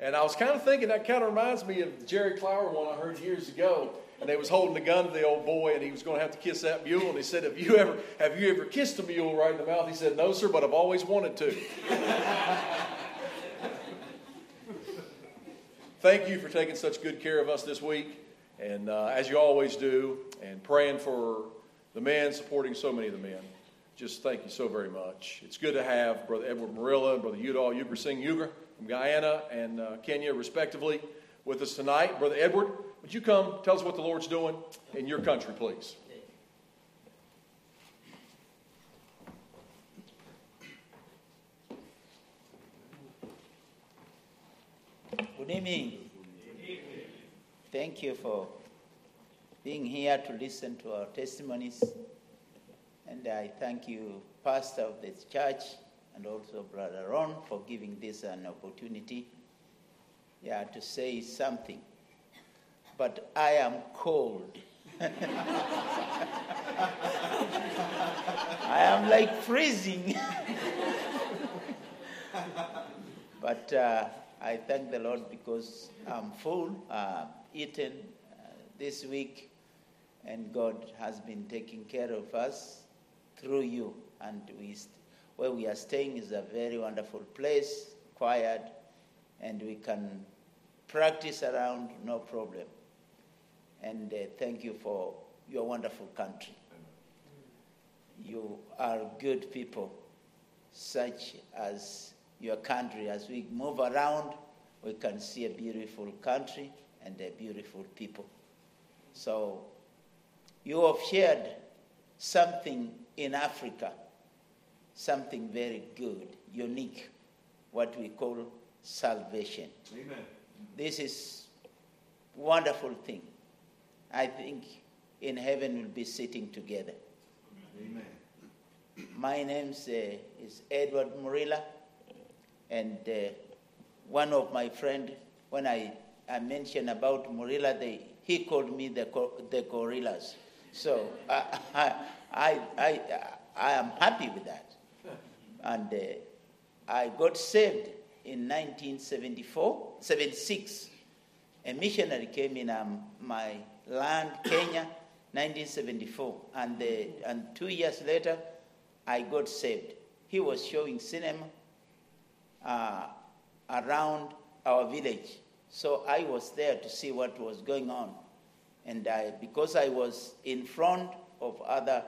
And I was kind of thinking that kind of reminds me of the Jerry Clower one I heard years ago. And they was holding the gun to the old boy, and he was going to have to kiss that mule. And he said, "Have you ever have you ever kissed a mule right in the mouth?" He said, "No, sir, but I've always wanted to." Thank you for taking such good care of us this week, and uh, as you always do, and praying for the men, supporting so many of the men. Just thank you so very much. It's good to have Brother Edward Murila Brother Udall Uger Singh from Guyana and uh, Kenya, respectively, with us tonight. Brother Edward, would you come tell us what the Lord's doing in your country, please? Good evening. Thank you for being here to listen to our testimonies. And I thank you, Pastor of this church, and also Brother Ron, for giving this an opportunity yeah, to say something. But I am cold. I am like freezing. but uh, I thank the Lord because I'm full, uh, eaten uh, this week, and God has been taking care of us through you. And we where we are staying is a very wonderful place, quiet, and we can practice around no problem. And uh, thank you for your wonderful country. You are good people, such as your country. As we move around, we can see a beautiful country and a beautiful people. So, you have shared something in Africa, something very good, unique, what we call salvation. Amen. This is wonderful thing. I think in heaven we'll be sitting together. Amen. My name uh, is Edward Murila, and uh, one of my friend, when I, I mentioned about Murila, they, he called me the, the gorillas. So I, I, I, I, I am happy with that. And uh, I got saved in 1974, 76. A missionary came in um, my land, Kenya, 1974. And, uh, and two years later, I got saved. He was showing cinema uh, around our village. So I was there to see what was going on. And I, because I was in front of other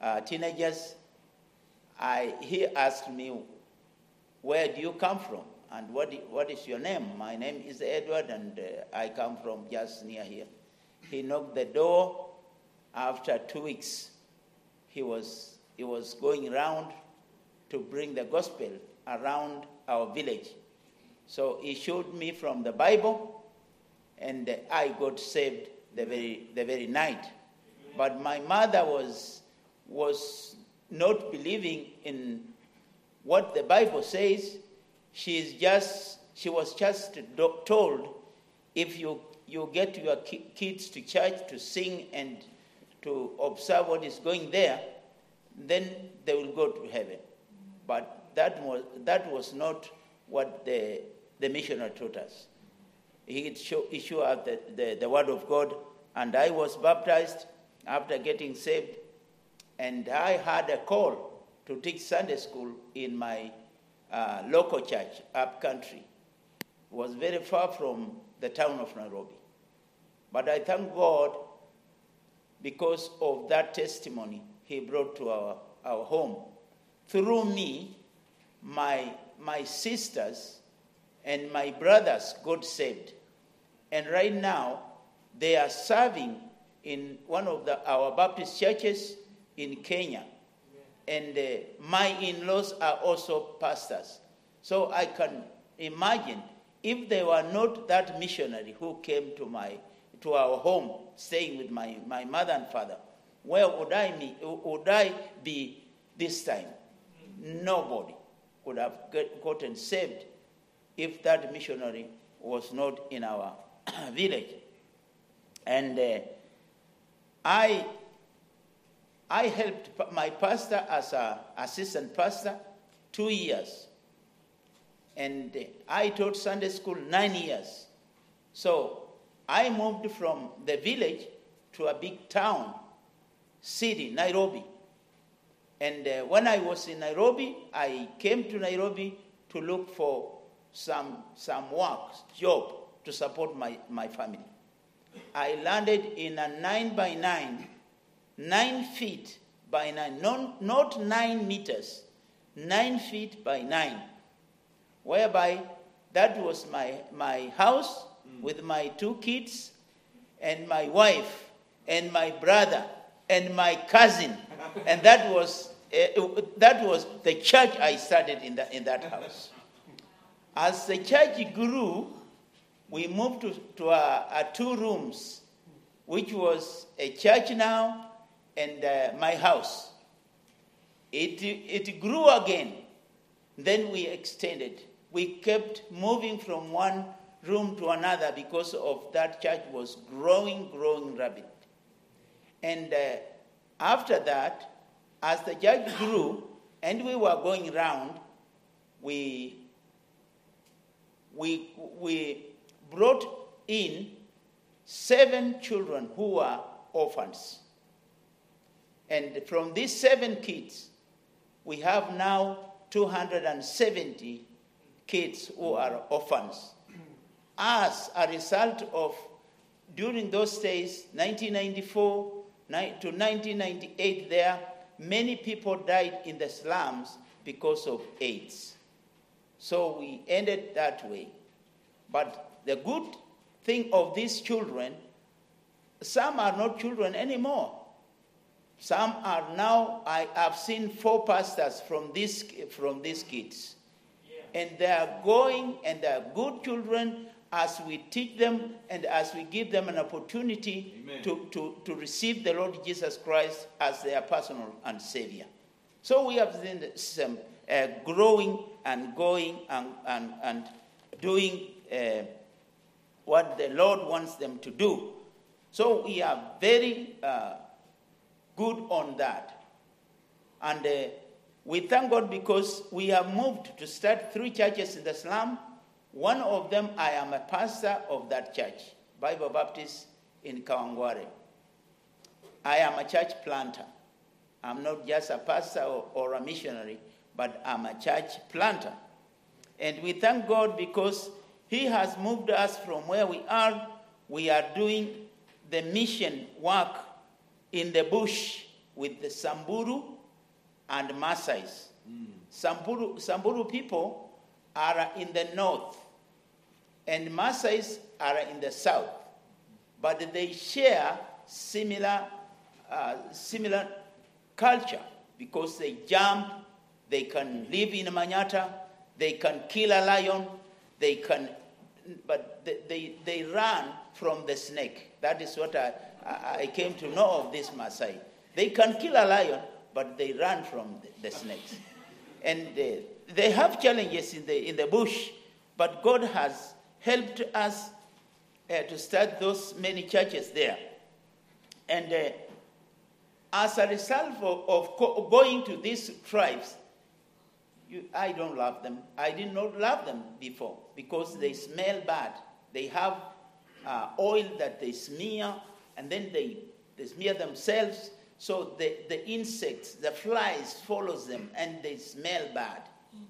uh, teenagers, I, he asked me, Where do you come from? And what, what is your name? My name is Edward, and uh, I come from just near here. He knocked the door. After two weeks, he was, he was going around to bring the gospel around our village. So he showed me from the Bible, and I got saved the very, the very night. But my mother was, was not believing in what the Bible says. She, is just, she was just told if you, you get your ki- kids to church to sing and to observe what is going there, then they will go to heaven. But that was, that was not what the, the missionary taught us. He showed show the, the, the Word of God, and I was baptized after getting saved, and I had a call to teach Sunday school in my uh, local church, up country. It was very far from the town of Nairobi. But I thank God because of that testimony he brought to our, our home. Through me, my, my sisters and my brothers got saved. And right now, they are serving in one of the, our Baptist churches in Kenya. And uh, my in laws are also pastors. So I can imagine if they were not that missionary who came to, my, to our home, staying with my, my mother and father, where would I, be, would I be this time? Nobody could have get, gotten saved if that missionary was not in our village. And uh, I, I helped my pastor as an assistant pastor two years. and I taught Sunday school nine years. So I moved from the village to a big town, city, Nairobi. And uh, when I was in Nairobi, I came to Nairobi to look for some, some work, job to support my, my family. I landed in a nine by nine, nine feet by nine, not, not nine meters, nine feet by nine, whereby that was my, my house with my two kids and my wife and my brother and my cousin. And that was, uh, that was the church I started in, the, in that house. As the church grew, we moved to, to a, a two rooms, which was a church now and uh, my house. It, it grew again. Then we extended. We kept moving from one room to another because of that church was growing, growing rapid. And uh, after that, as the church grew and we were going round, we, we, we brought in seven children who were orphans. And from these seven kids, we have now 270 kids who are orphans. As a result of, during those days, 1994 to 1998, there, many people died in the slums because of AIDS. So we ended that way. But the good thing of these children, some are not children anymore. Some are now, I have seen four pastors from, this, from these kids. And they are going and they are good children as we teach them and as we give them an opportunity to, to, to receive the Lord Jesus Christ as their personal and Savior. So we have seen some uh, growing and going and, and, and doing uh, what the Lord wants them to do. So we are very uh, good on that. And uh, we thank God because we have moved to start three churches in the slum. One of them, I am a pastor of that church, Bible Baptist in Kawangware. I am a church planter. I'm not just a pastor or, or a missionary, but I'm a church planter. And we thank God because He has moved us from where we are. We are doing the mission work in the bush with the Samburu and Masais. Mm. Samburu, Samburu people are in the north, and Masais are in the south, but they share similar, uh, similar culture because they jump, they can live in manyatta, they can kill a lion, they can, but they, they, they run from the snake. That is what I, I came to know of this Maasai. They can kill a lion, but they run from the, the snakes. And uh, they have challenges in the, in the bush, but God has helped us uh, to start those many churches there. And uh, as a result of, of going to these tribes, you, I don't love them. I did not love them before because they smell bad. They have uh, oil that they smear, and then they, they smear themselves. So the, the insects, the flies follows them, and they smell bad. Mm-hmm.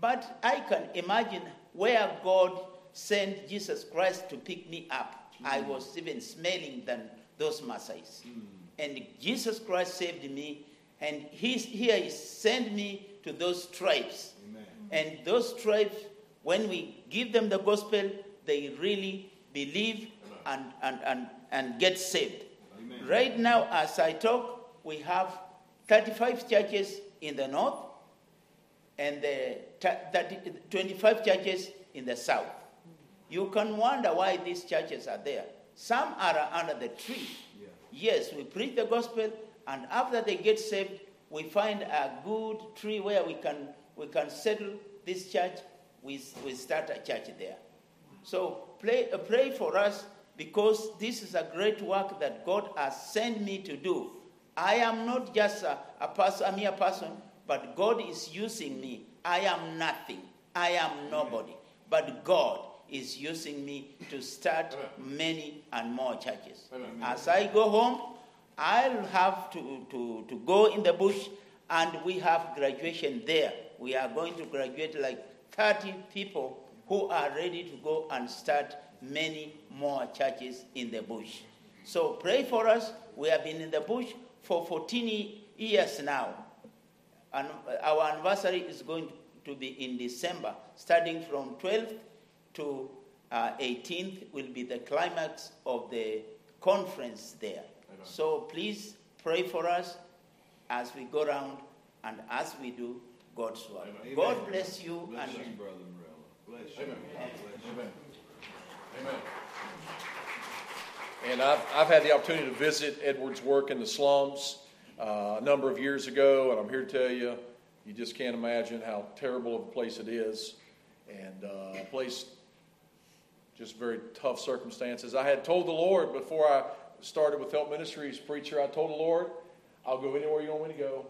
But I can imagine where God sent Jesus Christ to pick me up. Mm-hmm. I was even smelling than those Maasais. Mm-hmm. And Jesus Christ saved me, and he's, here he sent me to those tribes. Amen. And those tribes, when we give them the gospel, they really believe and, and, and, and get saved. Amen. Right now, as I talk, we have 35 churches in the north and the 30, 25 churches in the south. You can wonder why these churches are there. Some are under the tree. Yeah. Yes, we preach the gospel, and after they get saved, we find a good tree where we can, we can settle this church. We, we start a church there. So pray, uh, pray for us because this is a great work that God has sent me to do. I am not just a, a person, a mere person, but God is using me. I am nothing. I am nobody. But God is using me to start many and more churches. As I go home, I'll have to, to, to go in the bush, and we have graduation there. We are going to graduate like 30 people who are ready to go and start many more churches in the bush. So pray for us. We have been in the bush for 14 years now. And our anniversary is going to be in December, starting from 12th to uh, 18th will be the climax of the conference there. Amen. So please pray for us as we go around and as we do God's work. Amen. God bless you. Bless and you, brother Morella. Bless you. Amen. And I've, I've had the opportunity to visit Edward's work in the slums uh, a number of years ago, and I'm here to tell you, you just can't imagine how terrible of a place it is. And uh, a place just very tough circumstances. I had told the Lord before I started with Help Ministries preacher, I told the Lord, I'll go anywhere you want me to go.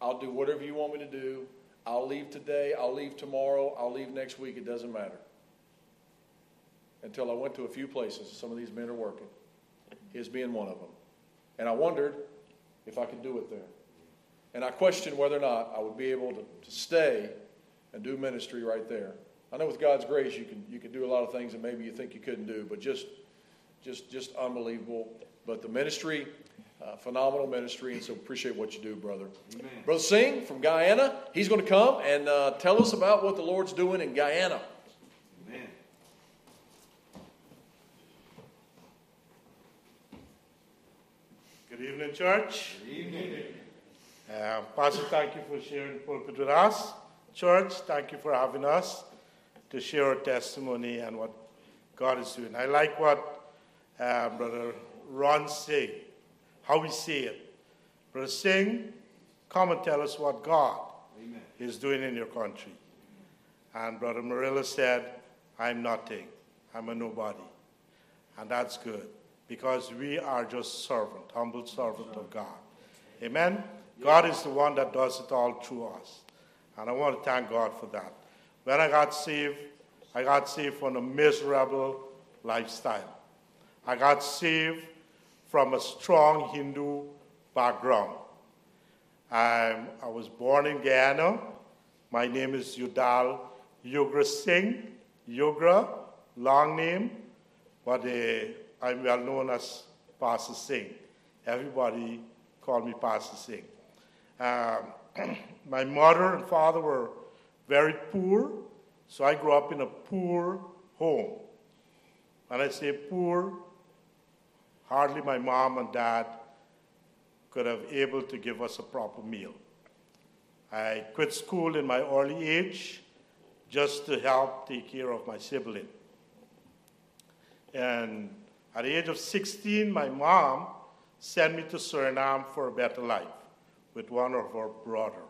I'll do whatever you want me to do. I'll leave today. I'll leave tomorrow. I'll leave next week. It doesn't matter. Until I went to a few places. Some of these men are working. His being one of them. And I wondered if I could do it there. And I questioned whether or not I would be able to, to stay and do ministry right there. I know with God's grace you can you can do a lot of things that maybe you think you couldn't do, but just just just unbelievable. But the ministry, uh, phenomenal ministry, and so appreciate what you do, brother. Amen. Brother Singh from Guyana, he's going to come and uh, tell us about what the Lord's doing in Guyana. Amen. Good evening, church. Good evening. Uh, Pastor, thank you for sharing the pulpit with us. Church, thank you for having us to share our testimony and what God is doing. I like what uh, Brother Ron said, how he say it. Brother Singh, come and tell us what God Amen. is doing in your country. And Brother Murila said, I'm nothing. I'm a nobody. And that's good because we are just servant, humble servant of God. Amen? God is the one that does it all through us. And I want to thank God for that. When I got saved, I got saved from a miserable lifestyle. I got saved from a strong Hindu background. I'm, I was born in Guyana. My name is Yudal Yugra Singh. Yugra, long name, but uh, I'm well known as Pastor Singh. Everybody called me Pastor Singh. Um, my mother and father were very poor, so I grew up in a poor home. When I say poor, hardly my mom and dad could have able to give us a proper meal. I quit school in my early age just to help take care of my sibling. And at the age of 16, my mom sent me to Suriname for a better life with one of her brother.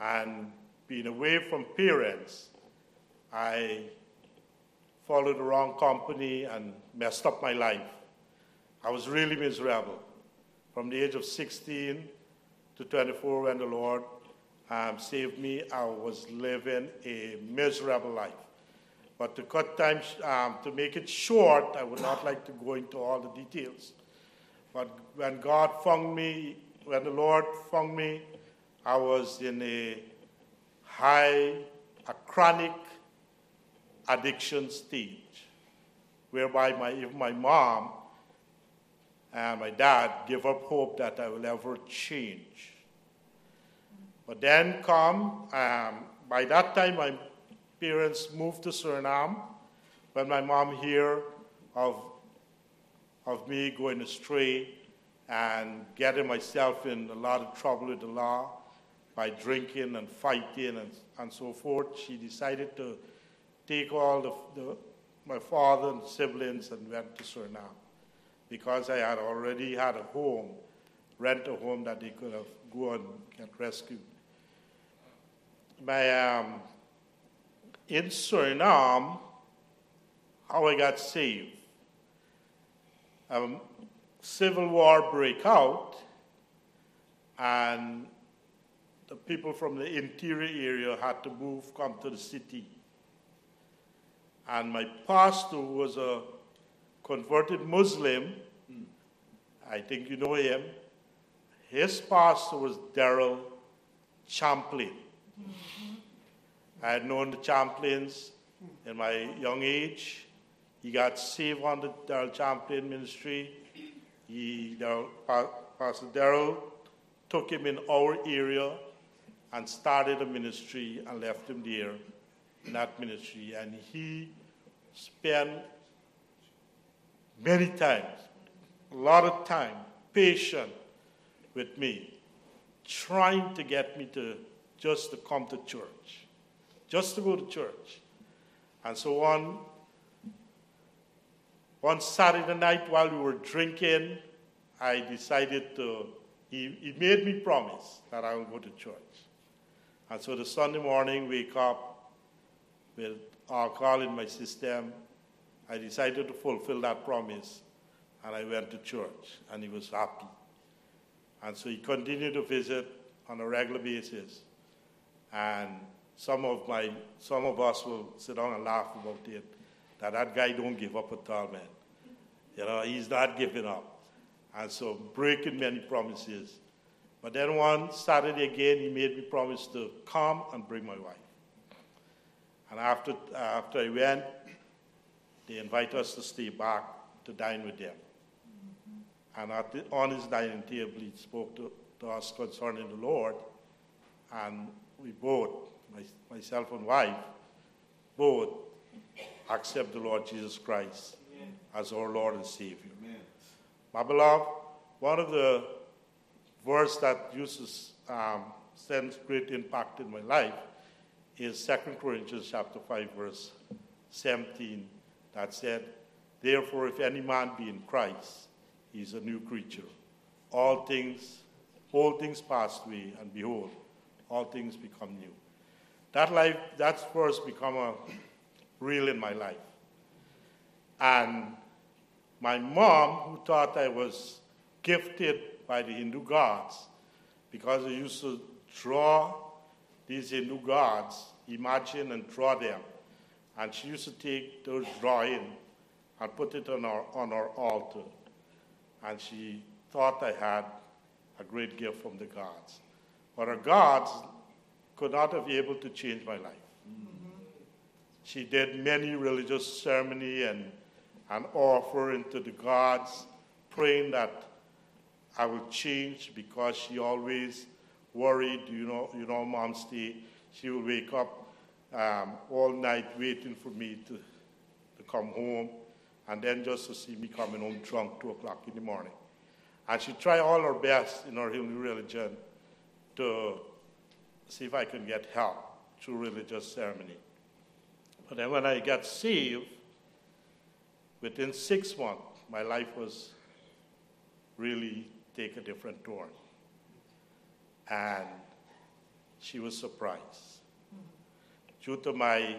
And being away from parents, I followed the wrong company and messed up my life. I was really miserable. From the age of 16 to 24, when the Lord um, saved me, I was living a miserable life. But to cut time, um, to make it short, I would not like to go into all the details. But when God found me, when the Lord found me, I was in a high, a chronic addiction stage, whereby my, if my mom and my dad gave up hope that I will ever change. But then come, um, by that time, my parents moved to Suriname. When my mom heard of, of me going astray and getting myself in a lot of trouble with the law by drinking and fighting and, and so forth, she decided to take all the, the, my father and siblings and went to Suriname because I had already had a home, rent a home that they could have go and get rescued. My, um, in Suriname, how I got saved. Um, civil war break out, and the people from the interior area had to move, come to the city. And my pastor was a converted Muslim. I think you know him. His pastor was Daryl Champlin. I had known the Champlins in my young age. He got saved on the Daryl Champlin ministry. He, Darryl, Pastor Daryl took him in our area and started a ministry and left him there in that ministry. And he spent many times, a lot of time, patient with me, trying to get me to just to come to church, just to go to church. And so one, one Saturday night while we were drinking, I decided to, he, he made me promise that I would go to church. And so the Sunday morning, wake up with alcohol in my system. I decided to fulfill that promise, and I went to church, and he was happy. And so he continued to visit on a regular basis. And some of my some of us will sit down and laugh about it, that that guy don't give up at all, man. You know, he's not giving up. And so breaking many promises. But then one Saturday again, he made me promise to come and bring my wife. And after, after I went, they invited us to stay back to dine with them. And the, on his dining table, he spoke to, to, us concerning the Lord. And we both, my, myself and wife, both accept the Lord Jesus Christ Amen. as our Lord and Savior. Amen. My beloved, one of the verse that uses um, sends great impact in my life is 2 Corinthians chapter 5, verse 17, that said, Therefore, if any man be in Christ, he is a new creature. All things, all things passed away, and behold, all things become new. That life, that verse become a real in my life. And my mom, who thought I was gifted by the Hindu gods, because I used to draw these Hindu gods, imagine and draw them. And she used to take those drawings and put it on our, on our altar. And she thought I had a great gift from the gods. But our gods could not have been able to change my life. She did many religious ceremony and, and offering to the gods, praying that I would change because she always worried. You know, you know, mom stay. She would wake up um, all night waiting for me to, to come home, and then just to see me coming home drunk two o'clock in the morning. And she tried all her best in her Hindu religion to see if I can get help through religious ceremony. But then when I got saved, within six months, my life was really take a different turn and she was surprised. Due to my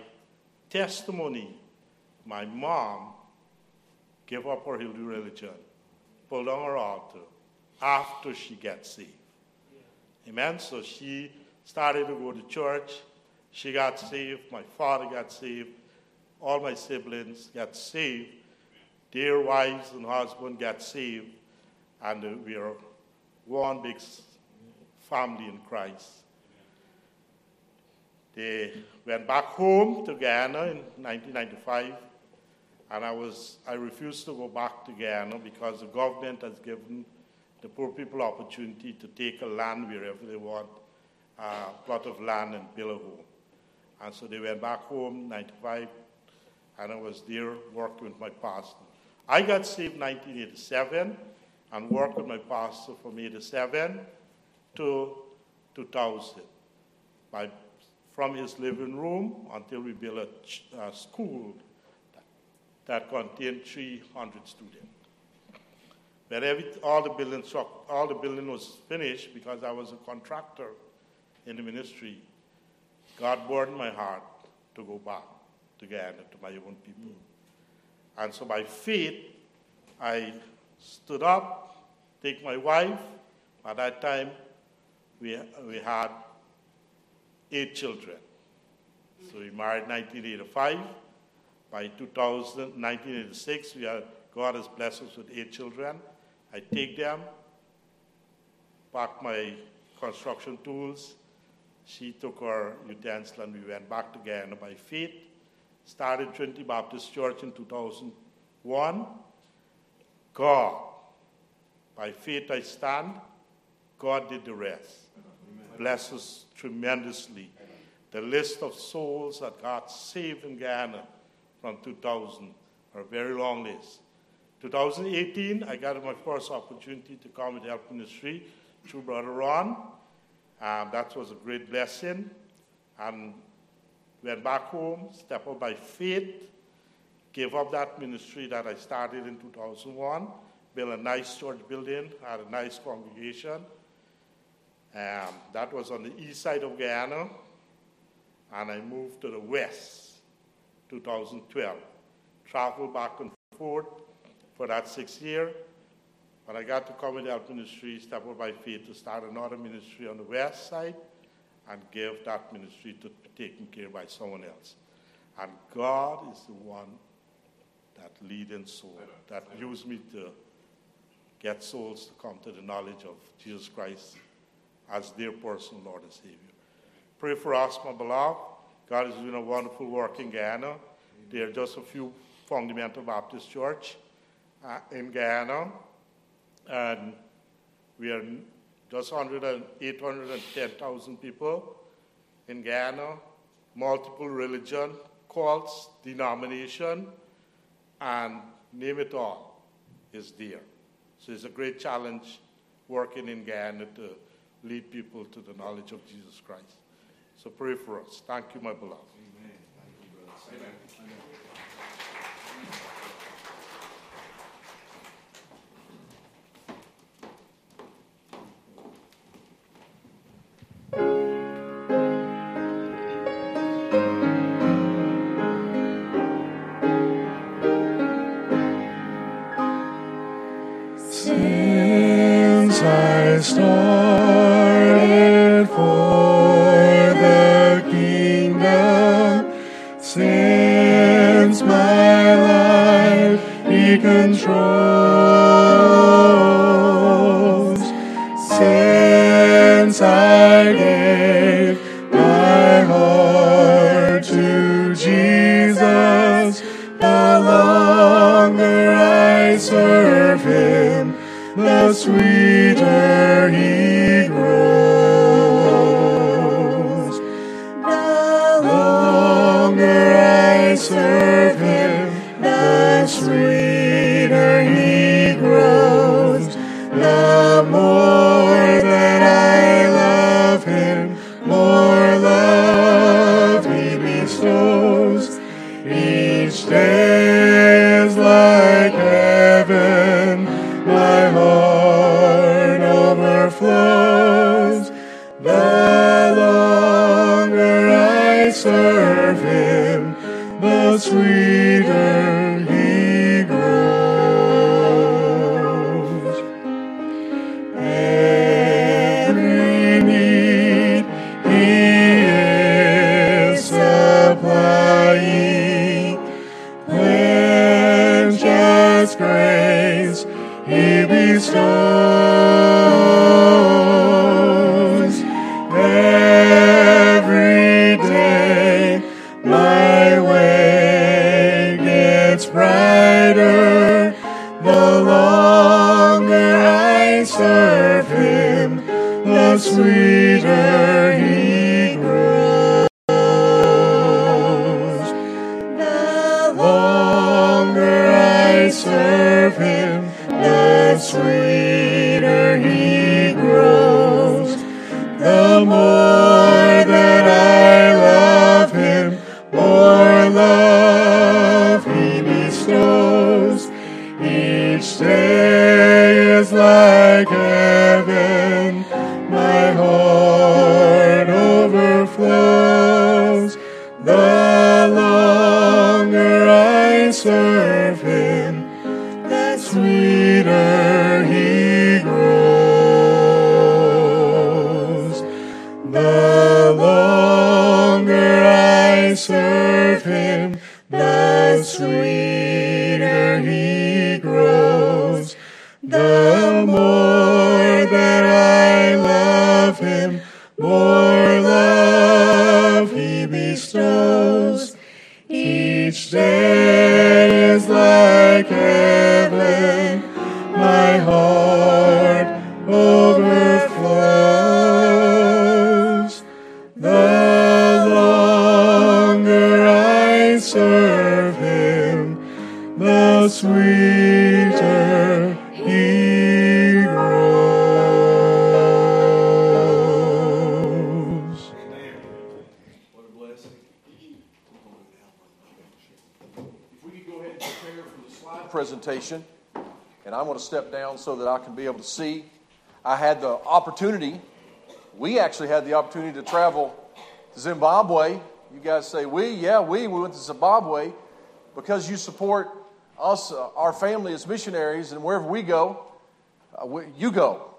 testimony, my mom gave up her Hindu religion, pulled on her altar after she got saved. Amen. So she started to go to church. She got saved. My father got saved. All my siblings got saved. Their wives and husband got saved. And uh, we are one big family in Christ. They went back home to Guyana in 1995, and I, was, I refused to go back to Guyana because the government has given the poor people opportunity to take a land wherever they want, a plot of land a home. And so they went back home 95, and I was there working with my pastor. I got saved in 1987 and worked with my pastor from 87 to 2000 by, from his living room until we built a, ch- a school that, that contained 300 students. But every, all, the all the building was finished because I was a contractor in the ministry. God burdened my heart to go back to Guyana, to my own people. And so by faith, I stood up, take my wife. At that time, we, we had eight children. So we married 1985. By 2000, 1986, we are, God has blessed us with eight children. I take them, pack my construction tools. She took her utensil and we went back to Guyana by faith. Started Trinity Baptist Church in 2001. God, by faith I stand. God did the rest. Bless us tremendously. The list of souls that God saved in Guyana from 2000 are a very long list. 2018, I got my first opportunity to come with Help Ministry through Brother Ron. Um, that was a great blessing. And went back home, stepped up by faith, gave up that ministry that I started in 2001, built a nice church building, had a nice congregation. Um, that was on the east side of Guyana, and I moved to the west, 2012. Traveled back and forth for that six year, but I got to come with the Help Ministry, step up by faith to start another ministry on the west side, and give that ministry to be taken care by someone else. And God is the one that leading soul, that used me to get souls to come to the knowledge of Jesus Christ as their personal Lord and Savior. Pray for us, my beloved. God is doing a wonderful work in Guyana. There are just a few fundamental Baptist church uh, in Guyana, and we are just 100 810,000 people in Guyana, multiple religion, cults, denomination, and name it all is there. So it's a great challenge working in Guyana to lead people to the knowledge of Jesus Christ. So pray for us. Thank you, my beloved. Amen. Thank you, brother. Amen. Since I presentation, and I'm going to step down so that I can be able to see. I had the opportunity, we actually had the opportunity to travel to Zimbabwe. You guys say we? Yeah, we. We went to Zimbabwe because you support us, uh, our family as missionaries, and wherever we go, uh, we, you go.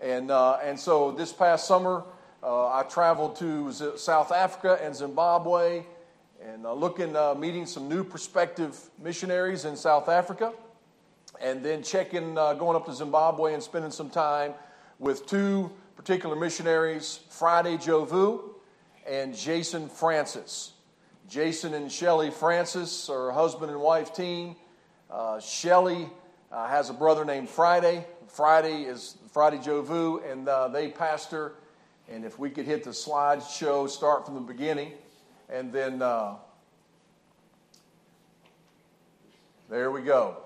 And, uh, and so this past summer, uh, I traveled to Z- South Africa and Zimbabwe and uh, looking, uh, meeting some new prospective missionaries in South Africa, and then checking, uh, going up to Zimbabwe and spending some time with two particular missionaries, Friday Jovu and Jason Francis. Jason and Shelly Francis are husband and wife team. Uh, Shelly uh, has a brother named Friday. Friday is Friday Jovu, and uh, they pastor. And if we could hit the slideshow, start from the beginning, and then uh, there we go.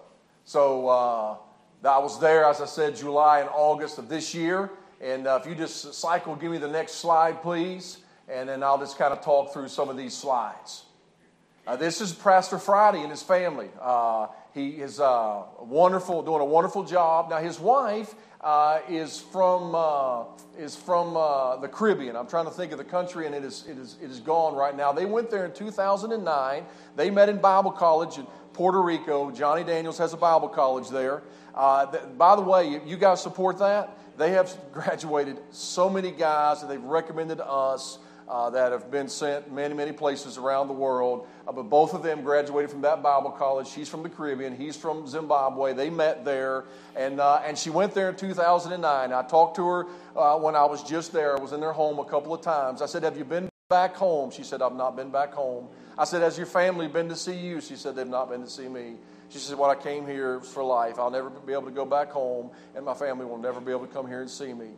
So uh, I was there, as I said, July and August of this year. And uh, if you just cycle, give me the next slide, please, and then I'll just kind of talk through some of these slides. Uh, this is Pastor Friday and his family. Uh, he is uh, wonderful, doing a wonderful job. Now, his wife uh, is from uh, is from uh, the Caribbean. I'm trying to think of the country, and it is it is it is gone right now. They went there in 2009. They met in Bible college in Puerto Rico. Johnny Daniels has a Bible college there. Th- by the way, you, you guys support that? They have graduated so many guys that they've recommended to us uh, that have been sent many, many places around the world. Uh, but both of them graduated from that Bible college. She's from the Caribbean, he's from Zimbabwe. They met there, and, uh, and she went there in 2009. I talked to her uh, when I was just there. I was in their home a couple of times. I said, Have you been back home? She said, I've not been back home. I said, Has your family been to see you? She said, They've not been to see me. She said, Well, I came here for life. I'll never be able to go back home, and my family will never be able to come here and see me.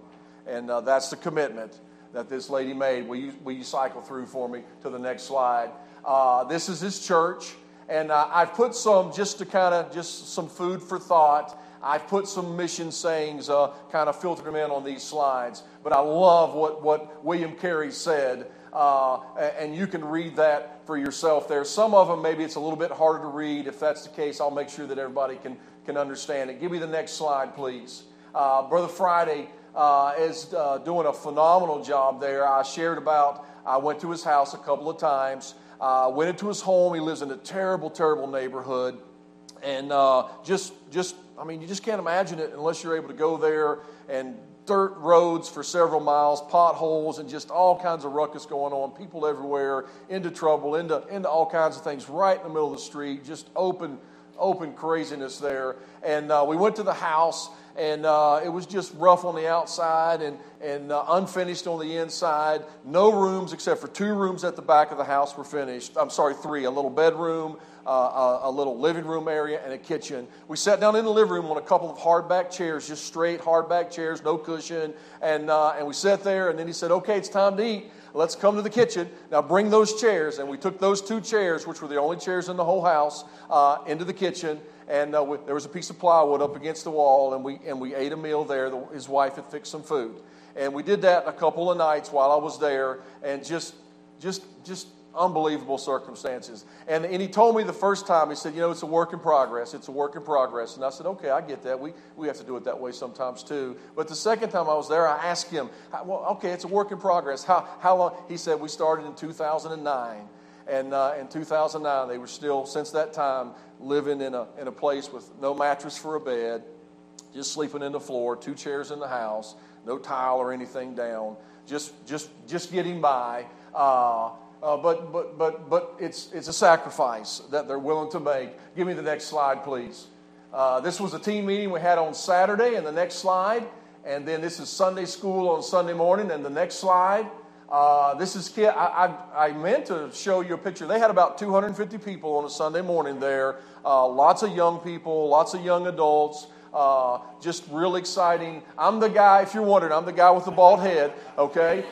And uh, that's the commitment that this lady made. Will you, will you cycle through for me to the next slide? Uh, this is his church, and uh, I've put some just to kind of just some food for thought. I've put some mission sayings, uh, kind of filtered them in on these slides. But I love what, what William Carey said, uh, and you can read that for yourself there. Some of them, maybe it's a little bit harder to read. If that's the case, I'll make sure that everybody can, can understand it. Give me the next slide, please. Uh, Brother Friday uh, is uh, doing a phenomenal job there. I shared about, I went to his house a couple of times, uh, went into his home. He lives in a terrible, terrible neighborhood. And uh, just, just, I mean, you just can't imagine it unless you're able to go there and dirt roads for several miles, potholes, and just all kinds of ruckus going on. People everywhere, into trouble, into, into all kinds of things right in the middle of the street, just open, open craziness there. And uh, we went to the house, and uh, it was just rough on the outside and, and uh, unfinished on the inside. No rooms except for two rooms at the back of the house were finished. I'm sorry, three a little bedroom, uh, a, a, little living room area, and a kitchen. We sat down in the living room on a couple of hardback chairs, just straight hardback chairs, no cushion. And, uh, and we sat there, and then he said, Okay, it's time to eat. Let's come to the kitchen. Now bring those chairs. And we took those two chairs, which were the only chairs in the whole house, uh, into the kitchen and uh, we, there was a piece of plywood up against the wall, and we, and we ate a meal there. The, his wife had fixed some food. And we did that a couple of nights while I was there, and just, just, just unbelievable circumstances. And, and he told me the first time, he said, You know, it's a work in progress. It's a work in progress. And I said, Okay, I get that. We, we have to do it that way sometimes too. But the second time I was there, I asked him, Well, okay, it's a work in progress. How, how long? He said, We started in 2009. And uh, in 2009, they were still, since that time, living in a, in a place with no mattress for a bed, just sleeping in the floor, two chairs in the house, no tile or anything down, just, just, just getting by. Uh, uh, but, but, but, but it's, it's a sacrifice that they're willing to make. Give me the next slide, please. Uh, this was a team meeting we had on Saturday, and the next slide. And then this is Sunday school on Sunday morning, and the next slide. Uh, this is kid. I, I, meant to show you a picture. They had about 250 people on a Sunday morning there. Uh, lots of young people, lots of young adults. Uh, just real exciting. I'm the guy. If you're wondering, I'm the guy with the bald head. Okay,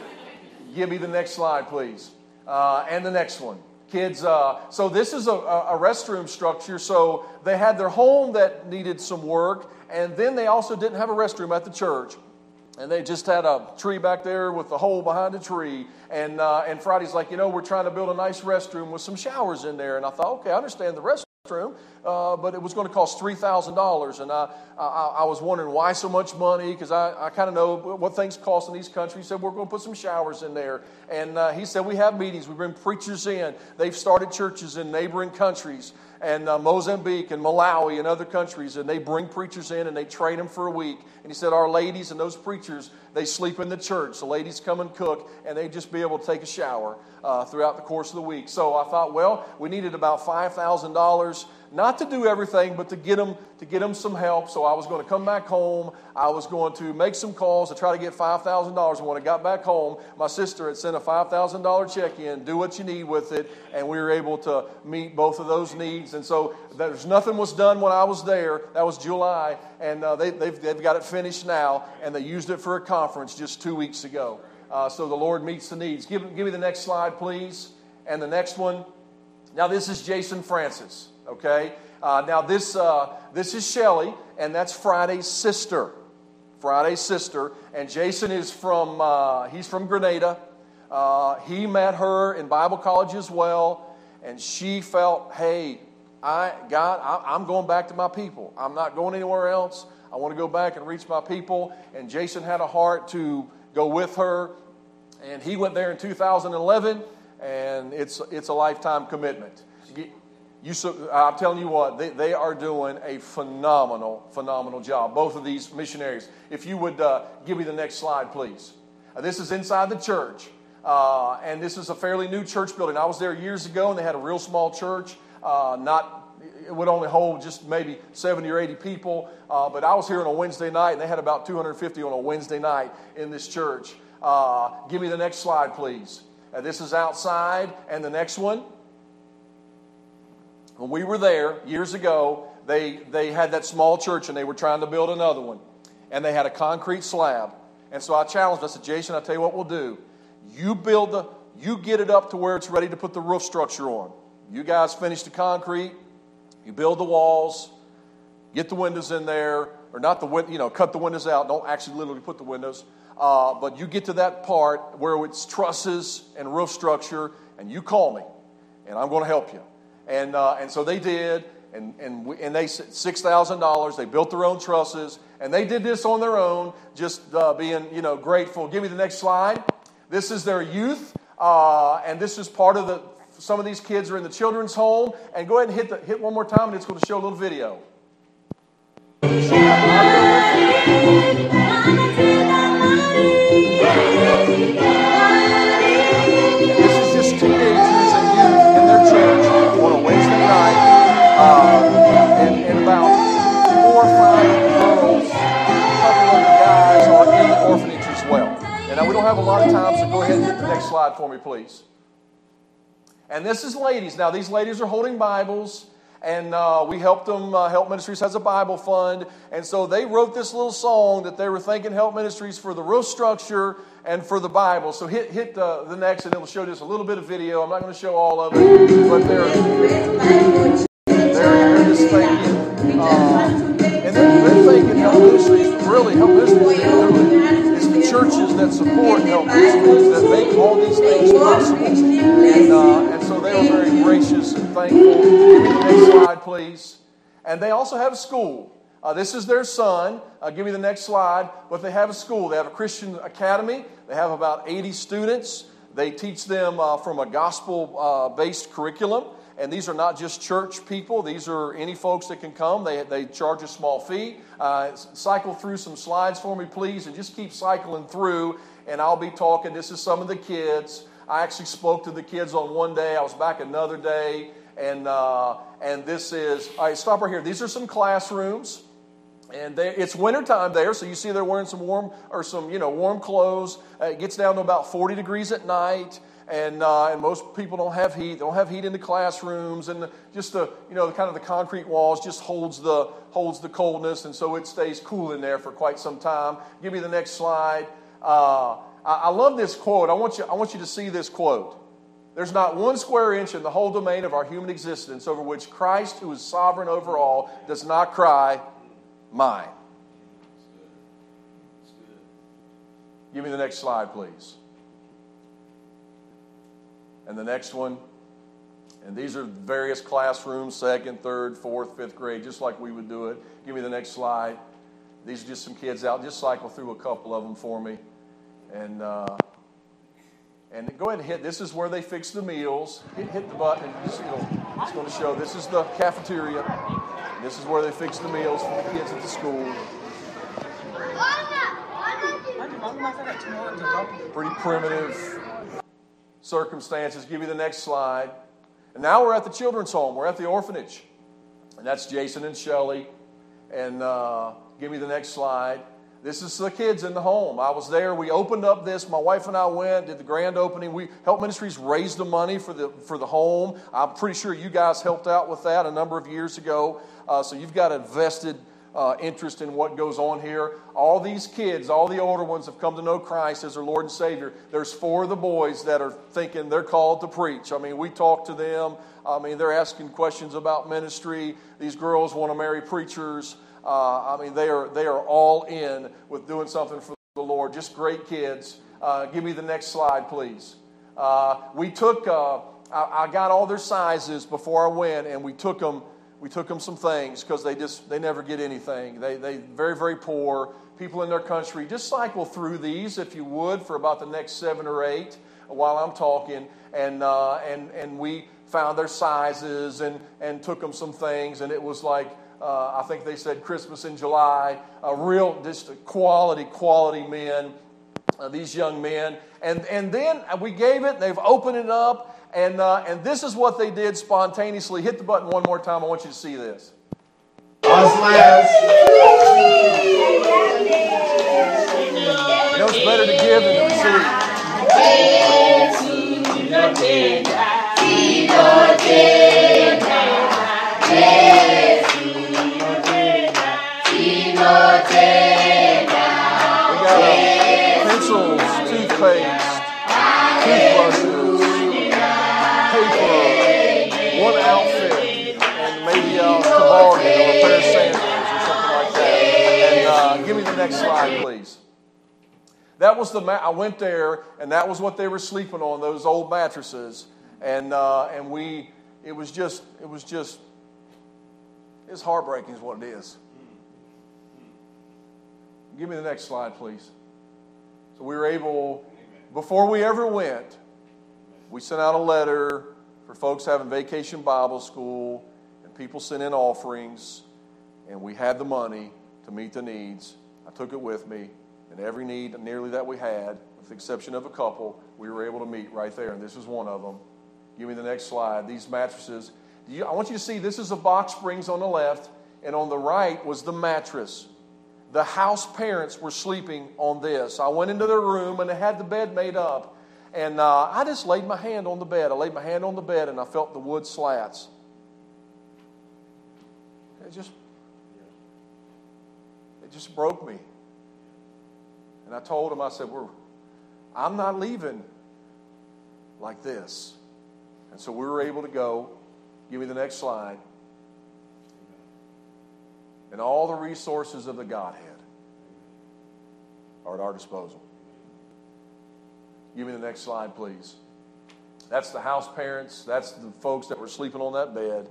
give me the next slide, please, uh, and the next one. Kids, uh, so this is a, a restroom structure. So they had their home that needed some work, and then they also didn't have a restroom at the church and they just had a tree back there with a hole behind the tree. And, uh, and Friday's like, you know, we're trying to build a nice restroom with some showers in there. And I thought, okay, I understand the restroom, uh, but it was going to cost $3,000. And I, I, I, was wondering why so much money, because I, I kind of know what things cost in these countries. He said, we're going to put some showers in there. And uh, he said, we have meetings. We bring preachers in. They've started churches in neighboring countries and uh, Mozambique and Malawi and other countries, and they bring preachers in and they train them for a week. And he said, Our ladies and those preachers, they sleep in the church. The ladies come and cook, and they just be able to take a shower uh, throughout the course of the week. So I thought, well, we needed about $5,000 not to do everything, but to get them to get them some help. So I was going to come back home. I was going to make some calls to try to get five thousand dollars. And when I got back home, my sister had sent a five thousand dollar check in. Do what you need with it, and we were able to meet both of those needs. And so there's nothing was done when I was there. That was July, and uh, they, they've they've got it finished now, and they used it for a conference just two weeks ago. Uh, so the Lord meets the needs. Give, give me the next slide, please, and the next one. Now this is Jason Francis okay? Uh, now, this, uh, this is Shelly, and that's Friday's sister. Friday's sister. And Jason is from, uh, he's from Grenada. Uh, he met her in Bible college as well, and she felt, hey, I, God, I, I'm going back to my people. I'm not going anywhere else. I want to go back and reach my people. And Jason had a heart to go with her. And he went there in 2011, and it's, it's a lifetime commitment. You, I'm telling you what, they, they are doing a phenomenal, phenomenal job, both of these missionaries. If you would uh, give me the next slide, please. Uh, this is inside the church, uh, and this is a fairly new church building. I was there years ago, and they had a real small church, uh, not it would only hold just maybe 70 or 80 people. Uh, but I was here on a Wednesday night, and they had about 250 on a Wednesday night in this church. Uh, give me the next slide, please. Uh, this is outside, and the next one. When we were there years ago, they, they had that small church and they were trying to build another one. And they had a concrete slab. And so I challenged, I said, Jason, I'll tell you what we'll do. You build the, you get it up to where it's ready to put the roof structure on. You guys finish the concrete, you build the walls, get the windows in there, or not the window, you know, cut the windows out. Don't actually literally put the windows. Uh, but you get to that part where it's trusses and roof structure, and you call me, and I'm going to help you. And, uh, and so they did, and, and, we, and they $6,000. They built their own trusses, and they did this on their own, just uh, being, you know, grateful. Give me the next slide. This is their youth, uh, and this is part of the, some of these kids are in the children's home. And go ahead and hit, the, hit one more time, and it's going to show a little video. This is just Uh, and, and about four or five girls, a couple of guys are in the orphanage as well. And now we don't have a lot of time, so go ahead and hit the next slide for me, please. And this is ladies. Now, these ladies are holding Bibles, and uh, we helped them. Uh, Help Ministries has a Bible fund, and so they wrote this little song that they were thanking Help Ministries for the roof structure and for the Bible. So hit hit the, the next, and it will show just a little bit of video. I'm not going to show all of it, but they're they're, just thinking, uh, and they're thinking Help Ministries, really, Help Ministries is the churches that support Help Ministries that make all these things possible. And, uh, and so they are very gracious and thankful. Next slide, please. And they also have a school. Uh, this is their son. Uh, give me the next slide. But they have a school. They have a Christian academy. They have about 80 students. They teach them uh, from a gospel uh, based curriculum. And these are not just church people, these are any folks that can come. They, they charge a small fee. Uh, cycle through some slides for me, please, and just keep cycling through. And I'll be talking. This is some of the kids. I actually spoke to the kids on one day. I was back another day. And, uh, and this is, all right, stop right here. These are some classrooms. And they, it's wintertime there, so you see they're wearing some warm or some you know warm clothes. Uh, it gets down to about 40 degrees at night, and uh, and most people don't have heat. They don't have heat in the classrooms, and the, just the you know the kind of the concrete walls just holds the holds the coldness, and so it stays cool in there for quite some time. Give me the next slide. Uh, I, I love this quote. I want you I want you to see this quote. There's not one square inch in the whole domain of our human existence over which Christ, who is sovereign over all, does not cry, mine. Give me the next slide, please. And the next one. And these are various classrooms second, third, fourth, fifth grade, just like we would do it. Give me the next slide. These are just some kids out. Just cycle through a couple of them for me. And, uh, and go ahead and hit. This is where they fix the meals. Hit, hit the button. Just, you know, it's going to show. This is the cafeteria. This is where they fix the meals for the kids at the school. Pretty primitive circumstances. Give you the next slide. And now we're at the children's home. We're at the orphanage. And that's Jason and Shelly. And uh, give me the next slide. This is the kids in the home. I was there. We opened up this. My wife and I went, did the grand opening. We Help Ministries raised the money for the for the home. I'm pretty sure you guys helped out with that a number of years ago. Uh, so you've got a vested uh, interest in what goes on here. All these kids, all the older ones, have come to know Christ as their Lord and Savior. There's four of the boys that are thinking they're called to preach. I mean, we talk to them. I mean, they're asking questions about ministry. These girls want to marry preachers. Uh, I mean, they are, they are all in with doing something for the Lord. Just great kids. Uh, give me the next slide, please. Uh, we took, uh, I, I, got all their sizes before I went, and we took them, we took them some things because they just, they never get anything. They, they very, very poor. People in their country, just cycle through these if you would for about the next seven or eight while I'm talking. And, uh, and, and we found their sizes and, and took them some things, and it was like, uh, I think they said Christmas in July. A real, just quality, quality men. Uh, these young men, and and then we gave it. They've opened it up, and uh, and this is what they did spontaneously. Hit the button one more time. I want you to see this. You know it's better to give than to receive. Give me the next slide, please. That was the ma- I went there, and that was what they were sleeping on those old mattresses, and uh, and we it was just it was just it's heartbreaking, is what it is. Give me the next slide, please. So we were able, before we ever went, we sent out a letter for folks having vacation Bible school, and people sent in offerings, and we had the money to meet the needs. I took it with me, and every need nearly that we had, with the exception of a couple, we were able to meet right there, and this is one of them. Give me the next slide. These mattresses. You, I want you to see this is a box springs on the left, and on the right was the mattress the house parents were sleeping on this. I went into their room and they had the bed made up. And uh, I just laid my hand on the bed. I laid my hand on the bed and I felt the wood slats. It just, it just broke me. And I told him, I said, We're, I'm not leaving like this. And so we were able to go. Give me the next slide and all the resources of the Godhead are at our disposal. Give me the next slide, please. That's the house parents. That's the folks that were sleeping on that bed.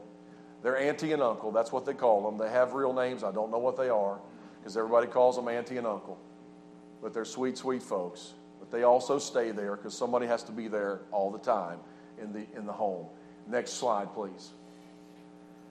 Their auntie and uncle. That's what they call them. They have real names. I don't know what they are because everybody calls them auntie and uncle. But they're sweet, sweet folks. But they also stay there because somebody has to be there all the time in the, in the home. Next slide, please.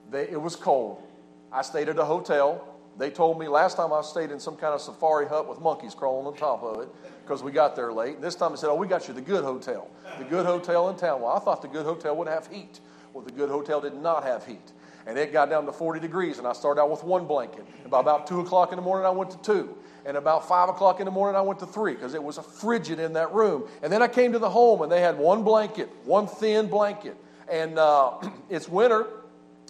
They, it was cold. I stayed at a hotel they told me last time I stayed in some kind of safari hut with monkeys crawling on top of it because we got there late. And This time they said, Oh, we got you the good hotel. The good hotel in town. Well, I thought the good hotel would have heat. Well, the good hotel did not have heat. And it got down to 40 degrees, and I started out with one blanket. And by about 2 o'clock in the morning, I went to two. And about 5 o'clock in the morning, I went to three because it was a frigid in that room. And then I came to the home, and they had one blanket, one thin blanket. And uh, it's winter.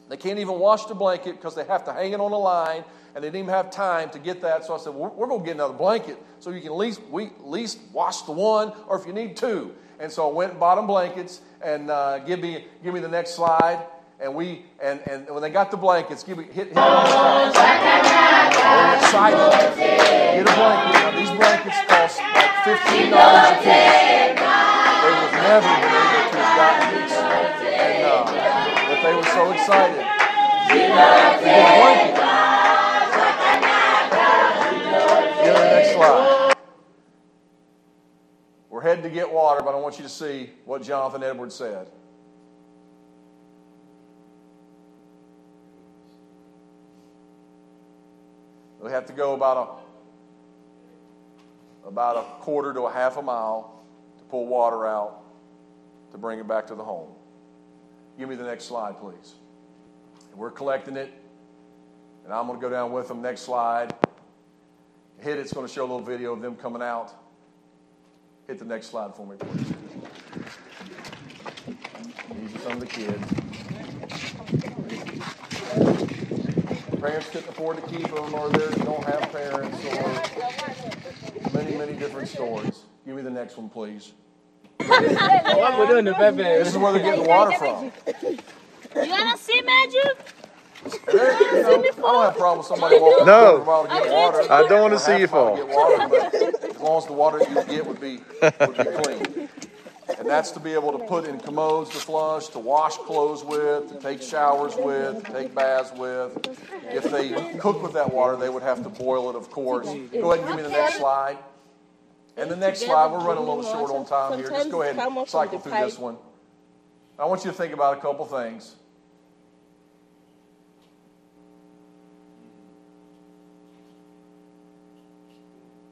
They can't even wash the blanket because they have to hang it on a line, and they didn't even have time to get that. So I said, We're, we're going to get another blanket so you can at least, we, at least wash the one, or if you need two. And so I went and bought them blankets, and uh, give, me, give me the next slide and we and, and when they got the blankets, give me hit hit on They're excited. Get a blanket. Now these blankets cost like fifteen dollars a piece. They would never been able to have gotten these, and uh, but they were so excited. Get a blanket. Get the next slide. We're heading to get water, but I want you to see what Jonathan Edwards said. We have to go about a about a quarter to a half a mile to pull water out to bring it back to the home. Give me the next slide, please. We're collecting it, and I'm going to go down with them. Next slide. Hit it's going to show a little video of them coming out. Hit the next slide for me, please. These are some of the kids. Parents couldn't afford to keep them, or they don't have parents, or many, many different stories. Give me the next one, please. This is where they're getting the water from. You wanna see magic? They're- you know, I don't have a problem with somebody walking No. up a while to get water. I don't wanna see you a mile to fall. get water, but as long as the water you get would be would be clean. And that's to be able to put in commodes to flush, to wash clothes with, to take showers with, to take baths with. If they cook with that water, they would have to boil it, of course. Go ahead and give me the next slide. And the next slide, we're running a little short on time here. Just go ahead and cycle through this one. I want you to think about a couple things.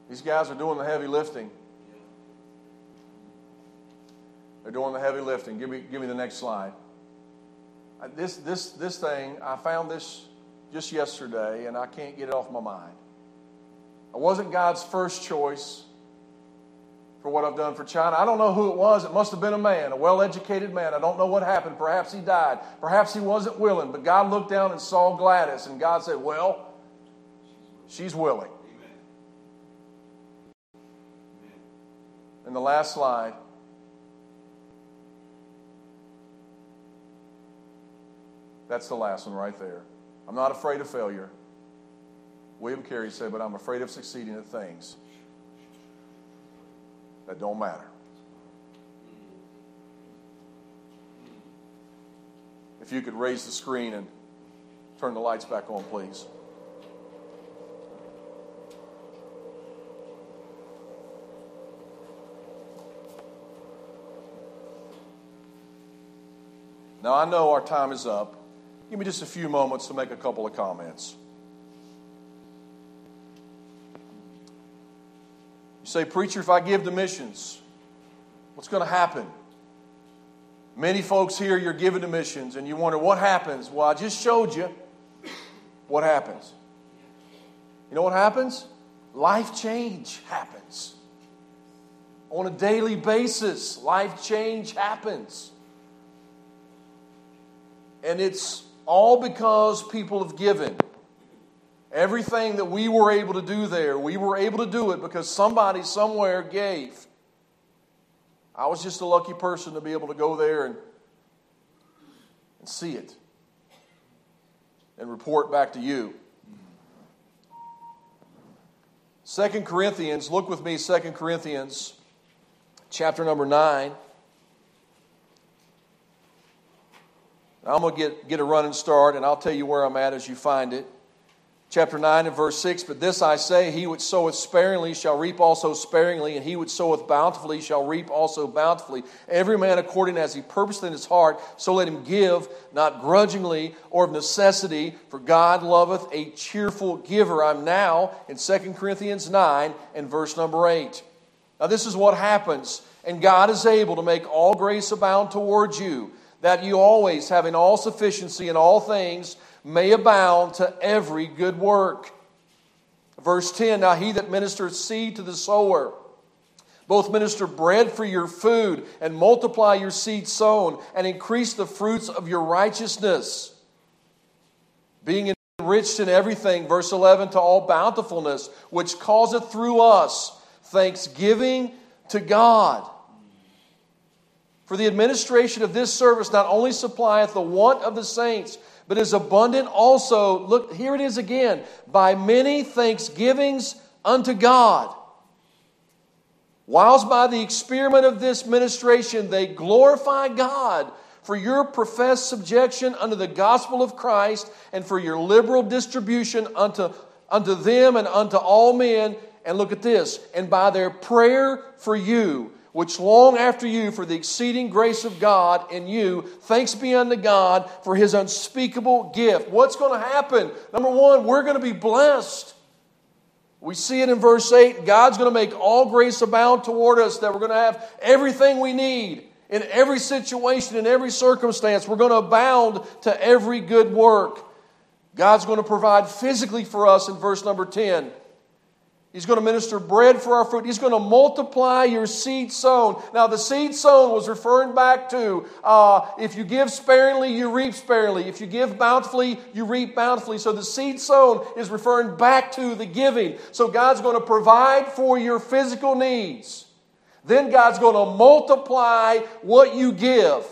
These guys are doing the heavy lifting. They're doing the heavy lifting. Give me, give me the next slide. Uh, This, this, this thing, I found this just yesterday, and I can't get it off my mind. I wasn't God's first choice for what I've done for China. I don't know who it was. It must have been a man, a well educated man. I don't know what happened. Perhaps he died. Perhaps he wasn't willing. But God looked down and saw Gladys, and God said, Well, she's willing. And the last slide. That's the last one right there. I'm not afraid of failure. William Carey said, but I'm afraid of succeeding at things that don't matter. If you could raise the screen and turn the lights back on, please. Now, I know our time is up. Give me just a few moments to make a couple of comments. You say, Preacher, if I give to missions, what's going to happen? Many folks here, you're giving to missions, and you wonder, what happens? Well, I just showed you what happens. You know what happens? Life change happens. On a daily basis, life change happens. And it's all because people have given. Everything that we were able to do there, we were able to do it because somebody somewhere gave. I was just a lucky person to be able to go there and, and see it and report back to you. Second Corinthians, look with me, Second Corinthians, chapter number 9. I'm going to get, get a running start, and I'll tell you where I'm at as you find it. chapter 9 and verse 6 But this I say, he which soweth sparingly shall reap also sparingly, and he which soweth bountifully shall reap also bountifully. Every man according as he purposeth in his heart, so let him give, not grudgingly or of necessity, for God loveth a cheerful giver. I'm now in 2 Corinthians 9 and verse number 8. Now, this is what happens, and God is able to make all grace abound towards you, that you always, having all sufficiency in all things, may abound to every good work. Verse 10 Now he that ministers seed to the sower, both minister bread for your food, and multiply your seed sown, and increase the fruits of your righteousness, being enriched in everything, verse 11, to all bountifulness, which causeth through us thanksgiving to God. For the administration of this service not only supplieth the want of the saints, but is abundant also, look, here it is again, by many thanksgivings unto God. Whilst by the experiment of this ministration they glorify God for your professed subjection unto the gospel of Christ and for your liberal distribution unto, unto them and unto all men. And look at this, and by their prayer for you which long after you for the exceeding grace of God in you. Thanks be unto God for his unspeakable gift. What's going to happen? Number one, we're going to be blessed. We see it in verse 8 God's going to make all grace abound toward us, that we're going to have everything we need in every situation, in every circumstance. We're going to abound to every good work. God's going to provide physically for us in verse number 10. He's going to minister bread for our fruit. He's going to multiply your seed sown. Now, the seed sown was referring back to uh, if you give sparingly, you reap sparingly. If you give bountifully, you reap bountifully. So the seed sown is referring back to the giving. So God's going to provide for your physical needs. Then God's going to multiply what you give.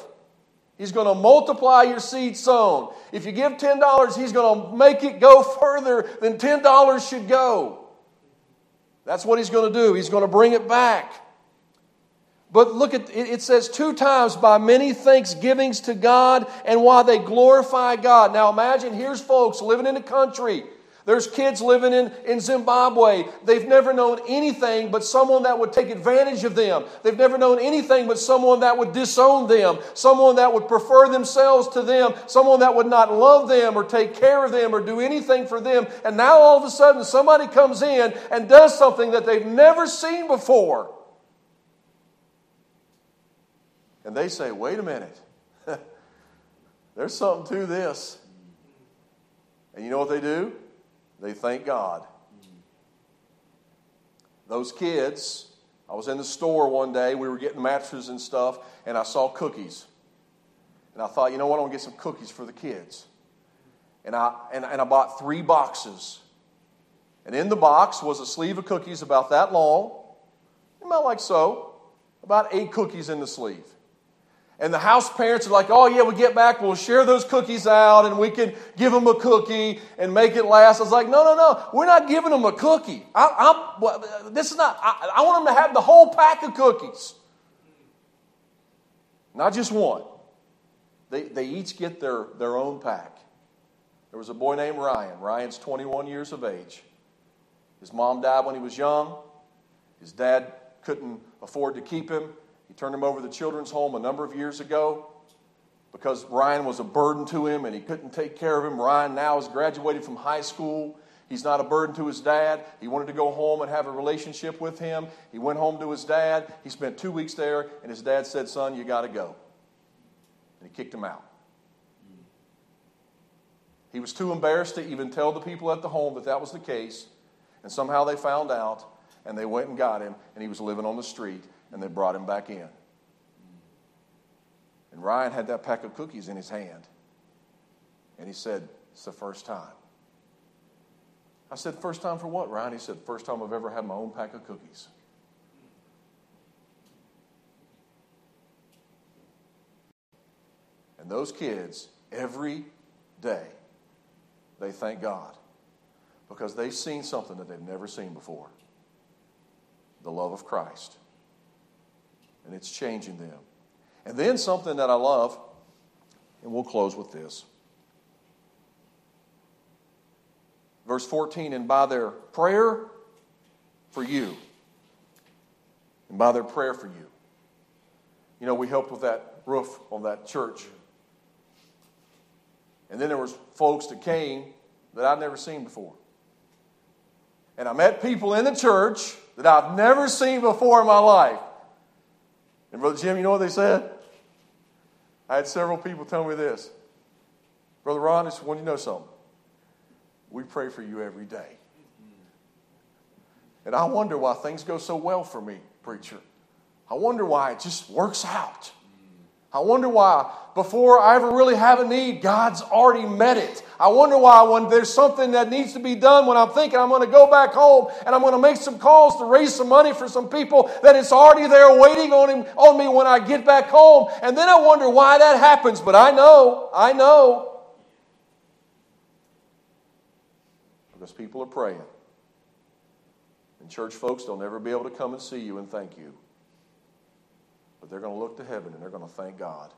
He's going to multiply your seed sown. If you give $10, He's going to make it go further than $10 should go. That's what he's going to do. He's going to bring it back. But look at it says two times by many thanksgivings to God and why they glorify God. Now imagine here's folks living in a country. There's kids living in, in Zimbabwe. They've never known anything but someone that would take advantage of them. They've never known anything but someone that would disown them, someone that would prefer themselves to them, someone that would not love them or take care of them or do anything for them. And now all of a sudden somebody comes in and does something that they've never seen before. And they say, wait a minute. There's something to this. And you know what they do? They thank God. Those kids, I was in the store one day, we were getting mattresses and stuff, and I saw cookies. And I thought, you know what, I'm to get some cookies for the kids. And I, and, and I bought three boxes. And in the box was a sleeve of cookies about that long, about like so, about eight cookies in the sleeve. And the house parents are like, oh, yeah, we get back, we'll share those cookies out and we can give them a cookie and make it last. I was like, no, no, no, we're not giving them a cookie. I, am this is not, I, I want them to have the whole pack of cookies, not just one. They, they each get their, their own pack. There was a boy named Ryan. Ryan's 21 years of age. His mom died when he was young. His dad couldn't afford to keep him. He turned him over to the children's home a number of years ago because Ryan was a burden to him and he couldn't take care of him. Ryan now has graduated from high school. He's not a burden to his dad. He wanted to go home and have a relationship with him. He went home to his dad. He spent two weeks there, and his dad said, Son, you got to go. And he kicked him out. He was too embarrassed to even tell the people at the home that that was the case. And somehow they found out, and they went and got him, and he was living on the street and they brought him back in. And Ryan had that pack of cookies in his hand. And he said, It's the first time. I said, First time for what, Ryan? He said, First time I've ever had my own pack of cookies. And those kids, every day, they thank God because they've seen something that they've never seen before the love of Christ and it's changing them. And then something that I love, and we'll close with this. Verse 14, and by their prayer for you, and by their prayer for you. You know, we helped with that roof on that church. And then there was folks that came that I'd never seen before. And I met people in the church that I've never seen before in my life. And Brother Jim, you know what they said? I had several people tell me this. Brother Ron, I just want you to know something. We pray for you every day. And I wonder why things go so well for me, preacher. I wonder why it just works out. I wonder why, before I ever really have a need, God's already met it. I wonder why, when there's something that needs to be done, when I'm thinking I'm going to go back home and I'm going to make some calls to raise some money for some people, that it's already there waiting on, him, on me when I get back home. And then I wonder why that happens. But I know, I know. Because people are praying. And church folks, they'll never be able to come and see you and thank you. But they're going to look to heaven and they're going to thank God.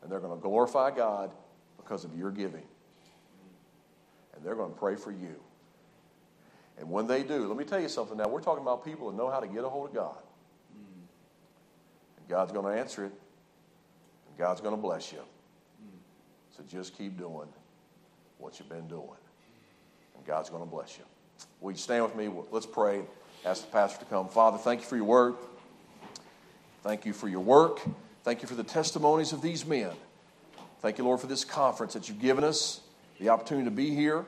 And they're going to glorify God because of your giving. And they're going to pray for you. And when they do, let me tell you something now. We're talking about people that know how to get a hold of God. And God's going to answer it. And God's going to bless you. So just keep doing what you've been doing. And God's going to bless you. Will you stand with me? Let's pray. Ask the pastor to come. Father, thank you for your word. Thank you for your work. Thank you for the testimonies of these men. Thank you, Lord, for this conference that you've given us, the opportunity to be here.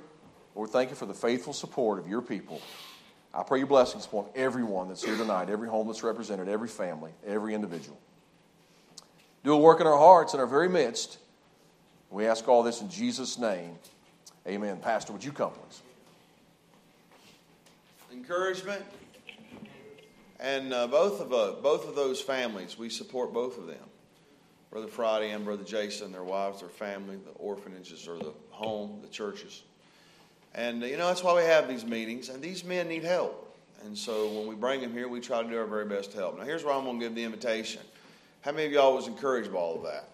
Lord, thank you for the faithful support of your people. I pray your blessings upon everyone that's here tonight, every home that's represented, every family, every individual. Do a work in our hearts, in our very midst. We ask all this in Jesus' name. Amen. Pastor, would you come, please? Encouragement. And uh, both, of, uh, both of those families, we support both of them. Brother Friday and Brother Jason, their wives, their family, the orphanages or the home, the churches. And, uh, you know, that's why we have these meetings. And these men need help. And so when we bring them here, we try to do our very best to help. Now, here's where I'm going to give the invitation. How many of y'all was encouraged by all of that?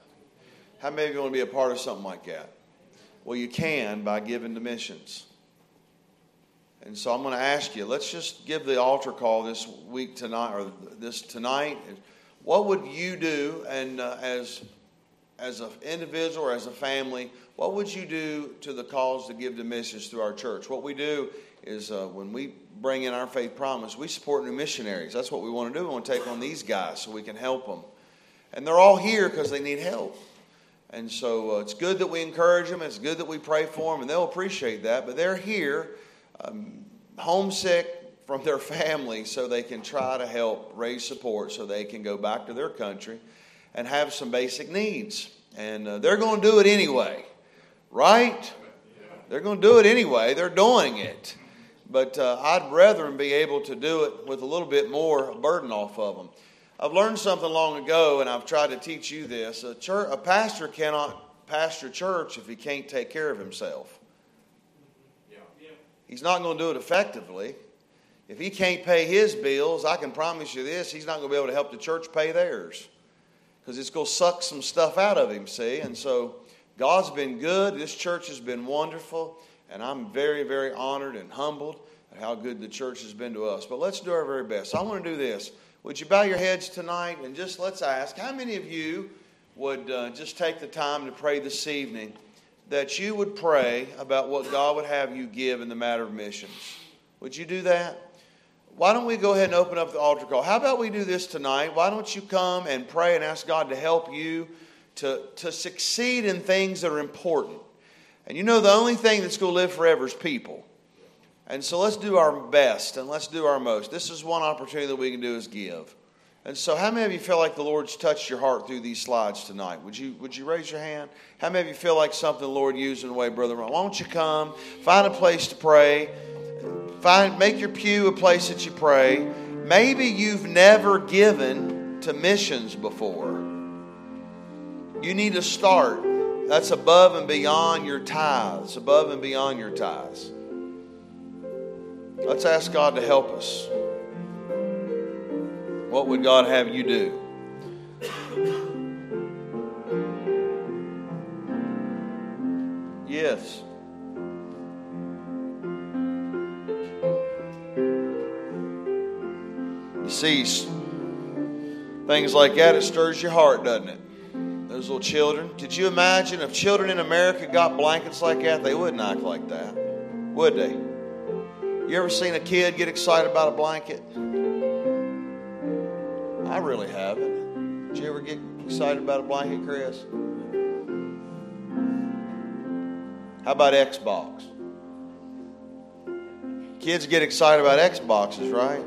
How many of you want to be a part of something like that? Well, you can by giving to missions. And so I'm going to ask you, let's just give the altar call this week tonight, or this tonight. What would you do, and uh, as as an individual or as a family, what would you do to the cause to give to missions through our church? What we do is uh, when we bring in our faith promise, we support new missionaries. That's what we want to do. We want to take on these guys so we can help them. And they're all here because they need help. And so uh, it's good that we encourage them. It's good that we pray for them, and they'll appreciate that. But they're here um, homesick from their family so they can try to help raise support so they can go back to their country and have some basic needs. And uh, they're going to do it anyway, right? They're going to do it anyway. They're doing it. But uh, I'd rather be able to do it with a little bit more burden off of them. I've learned something long ago, and I've tried to teach you this. A, church, a pastor cannot pastor church if he can't take care of himself. He's not going to do it effectively. If he can't pay his bills, I can promise you this, he's not going to be able to help the church pay theirs. Because it's going to suck some stuff out of him, see? And so God's been good. This church has been wonderful. And I'm very, very honored and humbled at how good the church has been to us. But let's do our very best. I want to do this. Would you bow your heads tonight and just let's ask how many of you would uh, just take the time to pray this evening? That you would pray about what God would have you give in the matter of missions. Would you do that? Why don't we go ahead and open up the altar call? How about we do this tonight? Why don't you come and pray and ask God to help you to, to succeed in things that are important? And you know, the only thing that's going to live forever is people. And so let's do our best and let's do our most. This is one opportunity that we can do is give. And so, how many of you feel like the Lord's touched your heart through these slides tonight? Would you, would you raise your hand? How many of you feel like something the Lord used in a way, Brother? Why don't you come, find a place to pray, find, make your pew a place that you pray. Maybe you've never given to missions before. You need to start. That's above and beyond your tithes, above and beyond your tithes. Let's ask God to help us. What would God have you do? Yes. Deceased. Things like that, it stirs your heart, doesn't it? Those little children. Did you imagine if children in America got blankets like that? They wouldn't act like that, would they? You ever seen a kid get excited about a blanket? I really haven't. Did you ever get excited about a blanket, Chris? How about Xbox? Kids get excited about Xboxes, right?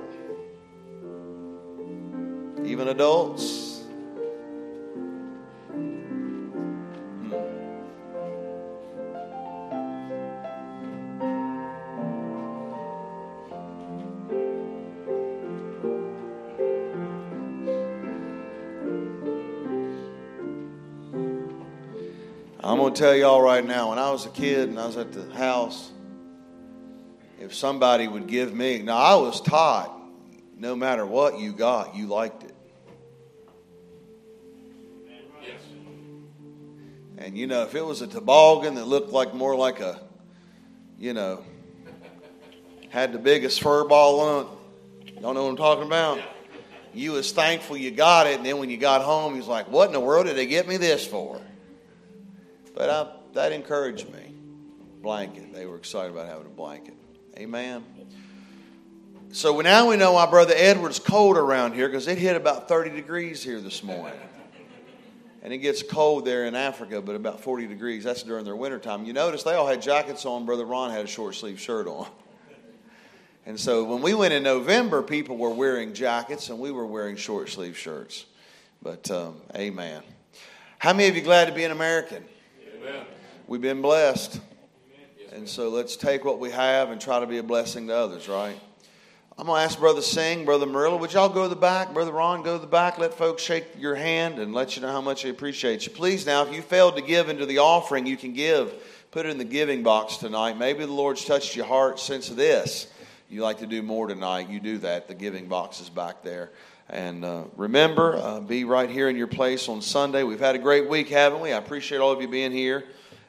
Even adults. To tell y'all right now, when I was a kid and I was at the house, if somebody would give me, now I was taught no matter what you got, you liked it. And you know, if it was a toboggan that looked like more like a, you know, had the biggest fur ball on it, y'all know what I'm talking about? You was thankful you got it, and then when you got home, you was like, what in the world did they get me this for? But I, that encouraged me. Blanket. They were excited about having a blanket. Amen. So now we know why Brother Edward's cold around here because it hit about 30 degrees here this morning. And it gets cold there in Africa, but about 40 degrees. That's during their wintertime. You notice they all had jackets on. Brother Ron had a short sleeve shirt on. And so when we went in November, people were wearing jackets and we were wearing short sleeve shirts. But um, amen. How many of you glad to be an American? Amen. We've been blessed. And so let's take what we have and try to be a blessing to others, right? I'm going to ask Brother Singh, Brother Murila, would y'all go to the back? Brother Ron, go to the back. Let folks shake your hand and let you know how much they appreciate you. Please, now, if you failed to give into the offering, you can give. Put it in the giving box tonight. Maybe the Lord's touched your heart since this. You like to do more tonight, you do that. The giving box is back there. And uh, remember, uh, be right here in your place on Sunday. We've had a great week, haven't we? I appreciate all of you being here.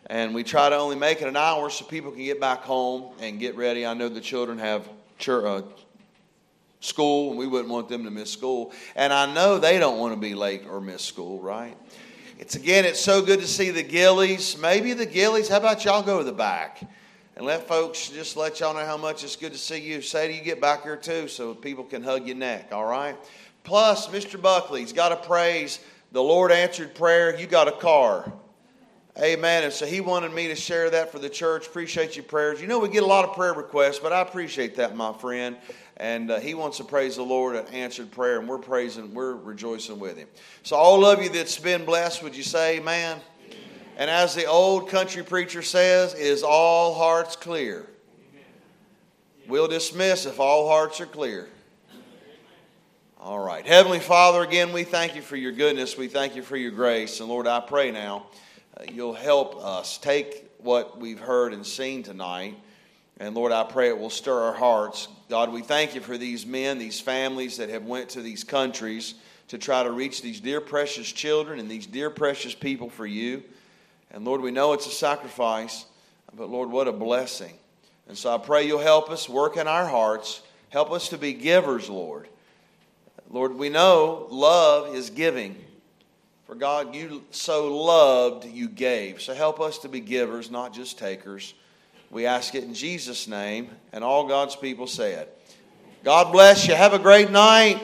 And we try to only make it an hour so people can get back home and get ready. I know the children have church, uh, school, and we wouldn't want them to miss school. And I know they don't want to be late or miss school, right? It's again, it's so good to see the Gillies. Maybe the Gillies. How about y'all go to the back and let folks just let y'all know how much it's good to see you. Say to you get back here too, so people can hug your neck. All right. Plus, Mr. Buckley's got to praise the Lord answered prayer. You got a car. Amen. And so he wanted me to share that for the church. Appreciate your prayers. You know, we get a lot of prayer requests, but I appreciate that, my friend. And uh, he wants to praise the Lord at answered prayer, and we're praising, we're rejoicing with him. So, all of you that's been blessed, would you say amen? amen. And as the old country preacher says, is all hearts clear? Amen. We'll dismiss if all hearts are clear. All right. Heavenly Father, again, we thank you for your goodness. We thank you for your grace. And Lord, I pray now uh, you'll help us take what we've heard and seen tonight. And Lord, I pray it will stir our hearts. God, we thank you for these men, these families that have went to these countries to try to reach these dear precious children and these dear precious people for you. And Lord, we know it's a sacrifice, but Lord, what a blessing. And so I pray you'll help us work in our hearts. Help us to be givers, Lord. Lord, we know love is giving. For God, you so loved, you gave. So help us to be givers, not just takers. We ask it in Jesus' name, and all God's people say it. God bless you. Have a great night.